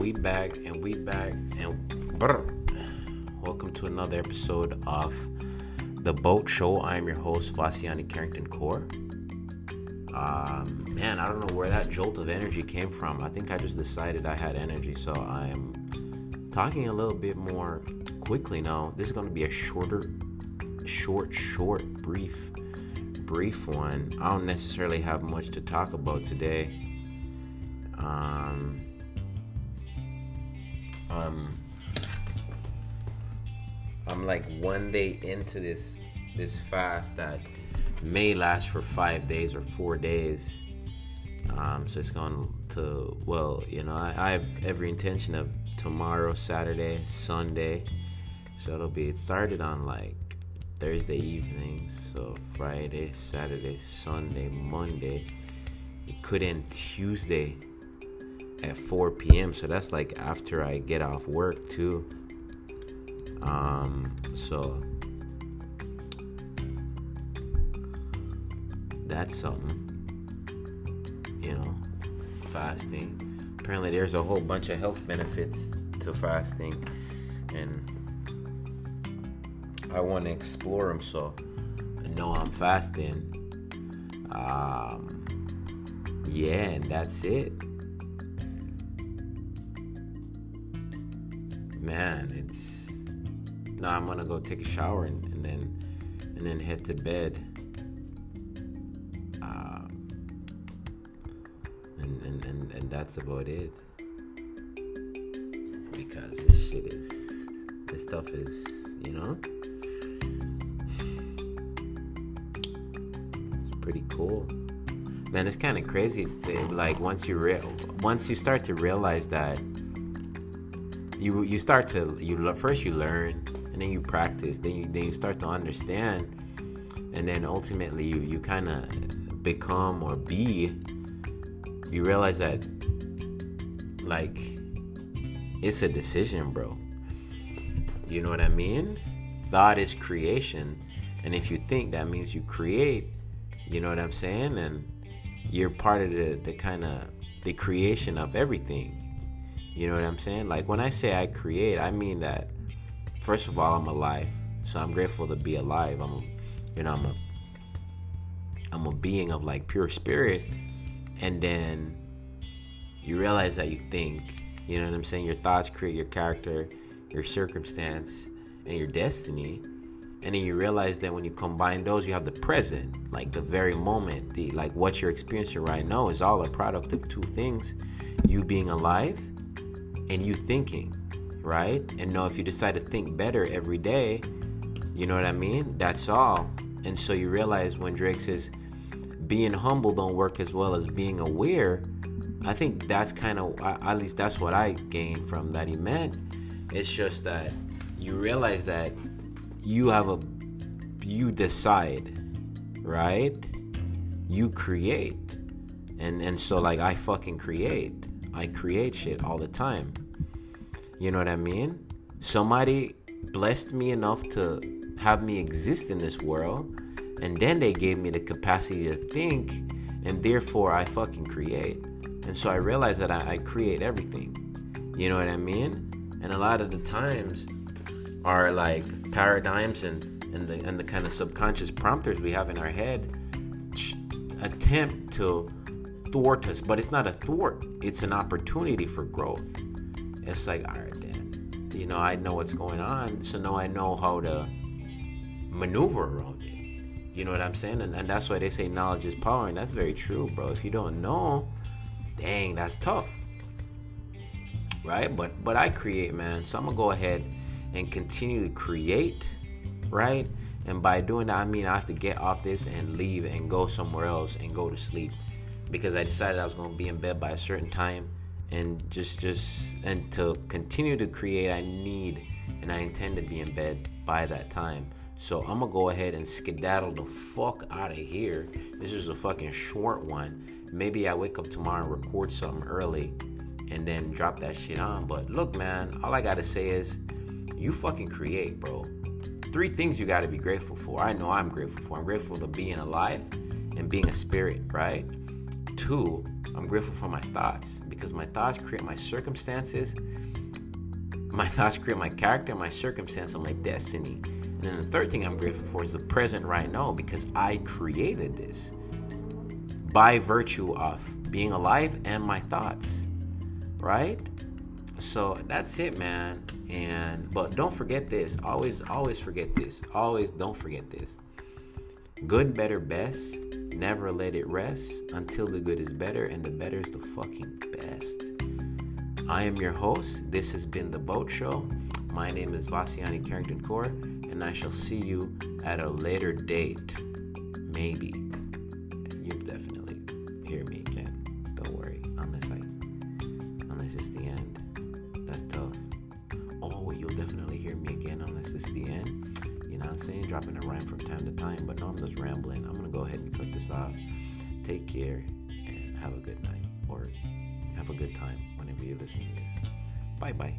weed bag and we bag and brr. welcome to another episode of the boat show. I'm your host Vasiani carrington core um, man i don't know where that jolt of energy came from. I think i just decided i had energy so i'm talking a little bit more quickly now. This is going to be a shorter short short brief brief one. I don't necessarily have much to talk about today. Um, um, I'm like one day into this this fast that may last for five days or four days. Um, so it's going to well, you know, I, I have every intention of tomorrow, Saturday, Sunday. So it'll be it started on like Thursday evening, so Friday, Saturday, Sunday, Monday. It could end Tuesday at 4 p.m. So that's like after I get off work too. Um, so that's something, you know, fasting. Apparently, there's a whole bunch of health benefits to fasting, and I want to explore them. So I know I'm fasting. Um, yeah, and that's it. Man, it's no. I'm gonna go take a shower and, and then and then head to bed. Um, and, and, and and that's about it. Because this shit is this stuff is you know it's pretty cool. Man, it's kind of crazy. Like once you real once you start to realize that you you start to you first you learn and then you practice then you then you start to understand and then ultimately you you kind of become or be you realize that like it's a decision bro. You know what i mean? Thought is creation and if you think that means you create you know what i'm saying? And you're part of the, the kind of the creation of everything you know what I'm saying? Like when I say I create, I mean that first of all, I'm alive. So I'm grateful to be alive. I'm, you know, I'm a, I'm a being of like pure spirit. And then you realize that you think. You know what I'm saying? Your thoughts create your character, your circumstance, and your destiny. And then you realize that when you combine those, you have the present, like the very moment, the like what you're experiencing right now is all a product of two things: you being alive and you thinking, right? And know if you decide to think better every day, you know what I mean? That's all. And so you realize when Drake says being humble don't work as well as being aware, I think that's kind of at least that's what I gained from that he meant. It's just that you realize that you have a you decide, right? You create. And and so like I fucking create. I create shit all the time. You know what I mean? Somebody blessed me enough to have me exist in this world, and then they gave me the capacity to think, and therefore I fucking create. And so I realized that I, I create everything. You know what I mean? And a lot of the times are like paradigms and, and the and the kind of subconscious prompters we have in our head attempt to thwart us, but it's not a thwart, it's an opportunity for growth. It's like, all right, then, you know, I know what's going on, so now I know how to maneuver around it. You know what I'm saying? And, and that's why they say knowledge is power, and that's very true, bro. If you don't know, dang, that's tough. Right? But but I create, man. So I'm gonna go ahead and continue to create, right? And by doing that, I mean I have to get off this and leave and go somewhere else and go to sleep because I decided I was going to be in bed by a certain time and just just and to continue to create I need and I intend to be in bed by that time. So I'm gonna go ahead and skedaddle the fuck out of here. This is a fucking short one. Maybe I wake up tomorrow and record something early and then drop that shit on. But look, man, all I gotta say is you fucking create, bro. Three things you gotta be grateful for. I know I'm grateful for. I'm grateful to being alive and being a spirit, right? Two, I'm grateful for my thoughts because my thoughts create my circumstances. My thoughts create my character, my circumstance, and my destiny. And then the third thing I'm grateful for is the present right now because I created this by virtue of being alive and my thoughts. Right? So that's it, man. And but don't forget this. Always, always forget this. Always don't forget this. Good, better, best. Never let it rest until the good is better and the better is the fucking best. I am your host. This has been The Boat Show. My name is Vasiani Carrington Core, and I shall see you at a later date. Maybe. You'll definitely hear me again. Don't worry. Unless I unless it's the end. That's tough. Oh, you'll definitely hear me again unless it's the end. You know what I'm saying? Dropping a rhyme from time to time, but no, I'm just rambling. I'm gonna go ahead and off. Take care and have a good night or have a good time whenever you listen to this. Bye bye.